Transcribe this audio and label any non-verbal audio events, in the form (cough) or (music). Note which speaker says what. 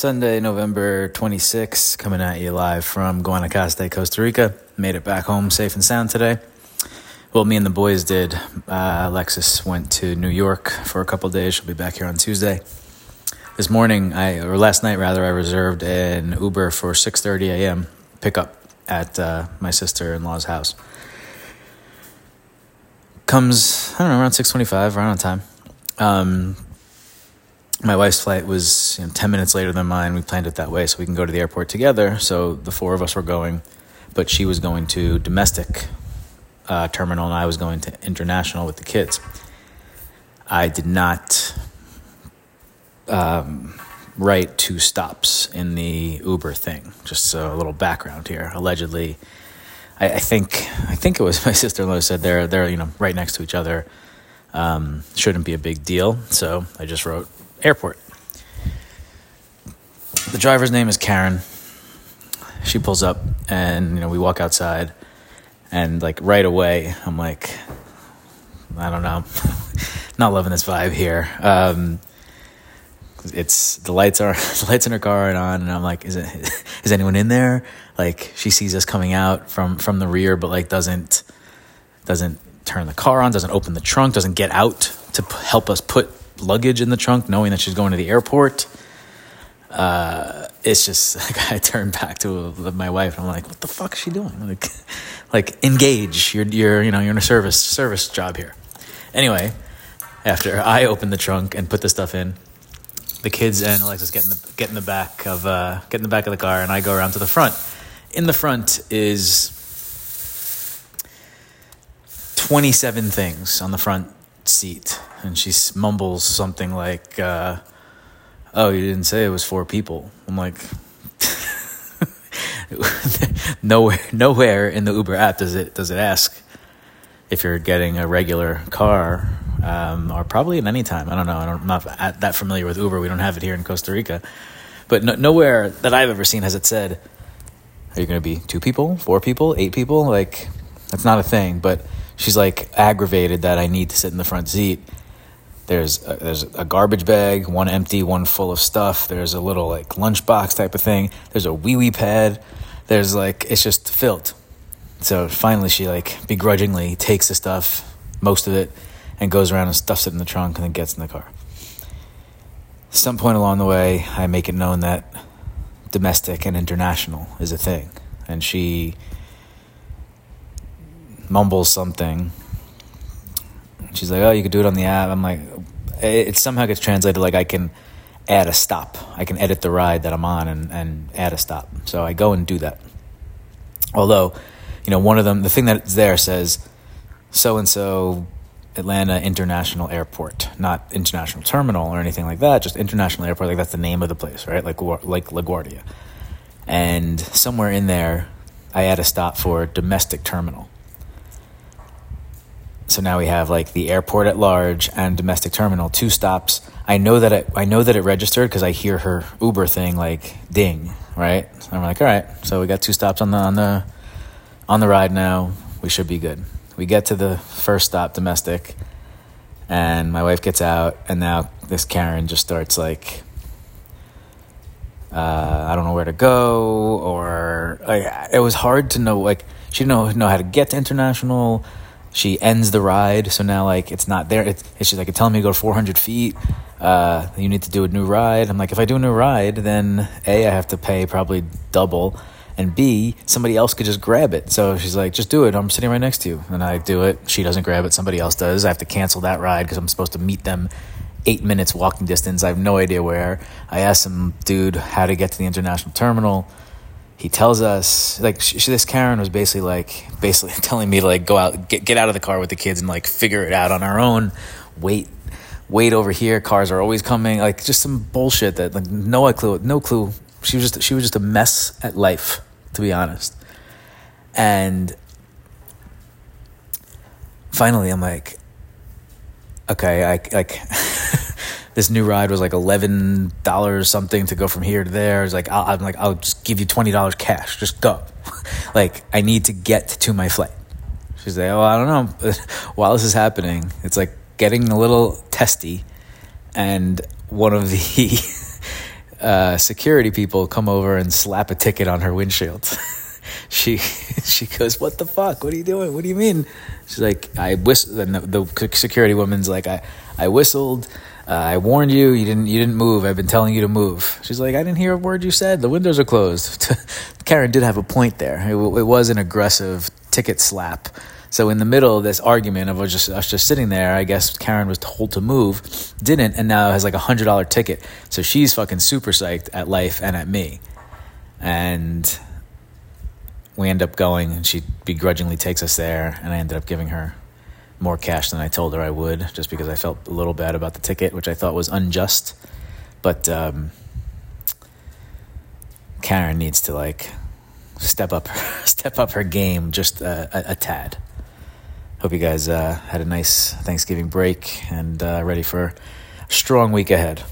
Speaker 1: Sunday, November 26th, coming at you live from Guanacaste, Costa Rica. Made it back home safe and sound today. Well, me and the boys did. Uh, Alexis went to New York for a couple days. She'll be back here on Tuesday. This morning, I or last night rather, I reserved an Uber for 6:30 a.m. pickup at uh, my sister-in-law's house. Comes I don't know around 6:25, right on time. Um, my wife's flight was you know, 10 minutes later than mine. We planned it that way so we can go to the airport together. So the four of us were going, but she was going to domestic uh, terminal and I was going to international with the kids. I did not um, write two stops in the Uber thing. Just a little background here. Allegedly, I, I think I think it was (laughs) my sister-in-law said they're they're you know right next to each other. Um, shouldn't be a big deal. So I just wrote airport. The driver's name is Karen. She pulls up, and you know we walk outside, and like right away, I'm like, I don't know, (laughs) not loving this vibe here. Um, it's the lights are (laughs) the lights in her car and on, and I'm like, is it (laughs) is anyone in there? Like she sees us coming out from from the rear, but like doesn't doesn't turn the car on, doesn't open the trunk, doesn't get out to p- help us put luggage in the trunk, knowing that she's going to the airport. Uh, it's just (laughs) like I turn back to my wife and I'm like, what the fuck is she doing? (laughs) Like, like engage. You're you're you know you're in a service service job here. Anyway, after I open the trunk and put the stuff in, the kids and Alexis get in the get in the back of uh, get in the back of the car and I go around to the front. In the front is 27 things on the front seat and she mumbles something like, uh, "Oh, you didn't say it was four people." I'm like, (laughs) nowhere, nowhere in the Uber app does it does it ask if you're getting a regular car, um, or probably at any time. I don't know. I am not that familiar with Uber. We don't have it here in Costa Rica, but no, nowhere that I've ever seen has it said, "Are you going to be two people, four people, eight people?" Like that's not a thing, but she's like aggravated that I need to sit in the front seat there's a, there's a garbage bag, one empty, one full of stuff. There's a little like lunchbox type of thing. There's a wee wee pad. There's like it's just filled. So finally, she like begrudgingly takes the stuff, most of it, and goes around and stuffs it in the trunk and then gets in the car. Some point along the way, I make it known that domestic and international is a thing, and she mumbles something She's like, oh, you could do it on the app. I'm like, it somehow gets translated like I can add a stop. I can edit the ride that I'm on and, and add a stop. So I go and do that. Although, you know, one of them, the thing that's there says so and so Atlanta International Airport, not International Terminal or anything like that, just International Airport. Like that's the name of the place, right? Like like LaGuardia. And somewhere in there, I add a stop for domestic terminal. So now we have like the airport at large and domestic terminal, two stops. I know that it, I know that it registered because I hear her Uber thing like ding, right? So I'm like, all right, so we got two stops on the on the on the ride now. We should be good. We get to the first stop, domestic, and my wife gets out, and now this Karen just starts like, uh, I don't know where to go, or like, it was hard to know. Like she didn't know know how to get to international she ends the ride. So now, like, it's not there. It's, she's like, telling me to go 400 feet. Uh, you need to do a new ride. I'm like, if I do a new ride, then A, I have to pay probably double. And B, somebody else could just grab it. So she's like, just do it. I'm sitting right next to you. And I do it. She doesn't grab it. Somebody else does. I have to cancel that ride because I'm supposed to meet them eight minutes walking distance. I have no idea where. I asked some dude how to get to the international terminal he tells us like she, this Karen was basically like basically (laughs) telling me to like go out get get out of the car with the kids and like figure it out on our own. Wait, wait over here. Cars are always coming. Like just some bullshit that like no clue, no clue. She was just she was just a mess at life, to be honest. And finally, I'm like, okay, I like. This new ride was like eleven dollars something to go from here to there. It's like i am like I'll just give you twenty dollars cash. Just go. (laughs) like I need to get to my flight. She's like, oh, I don't know. (laughs) While this is happening, it's like getting a little testy, and one of the (laughs) uh, security people come over and slap a ticket on her windshield. she she goes, "What the fuck? What are you doing? What do you mean?" She's like, "I whistled." The, the security woman's like, "I I whistled." Uh, I warned you. You didn't. You didn't move. I've been telling you to move. She's like, I didn't hear a word you said. The windows are closed. (laughs) Karen did have a point there. It, it, was an aggressive ticket slap. So in the middle of this argument of us just us just sitting there, I guess Karen was told to move, didn't, and now has like a hundred dollar ticket. So she's fucking super psyched at life and at me, and we end up going, and she begrudgingly takes us there, and I ended up giving her more cash than I told her I would, just because I felt a little bad about the ticket, which I thought was unjust. But um, Karen needs to like step up, (laughs) step up her game just a, a, a tad. Hope you guys uh, had a nice Thanksgiving break and uh, ready for a strong week ahead.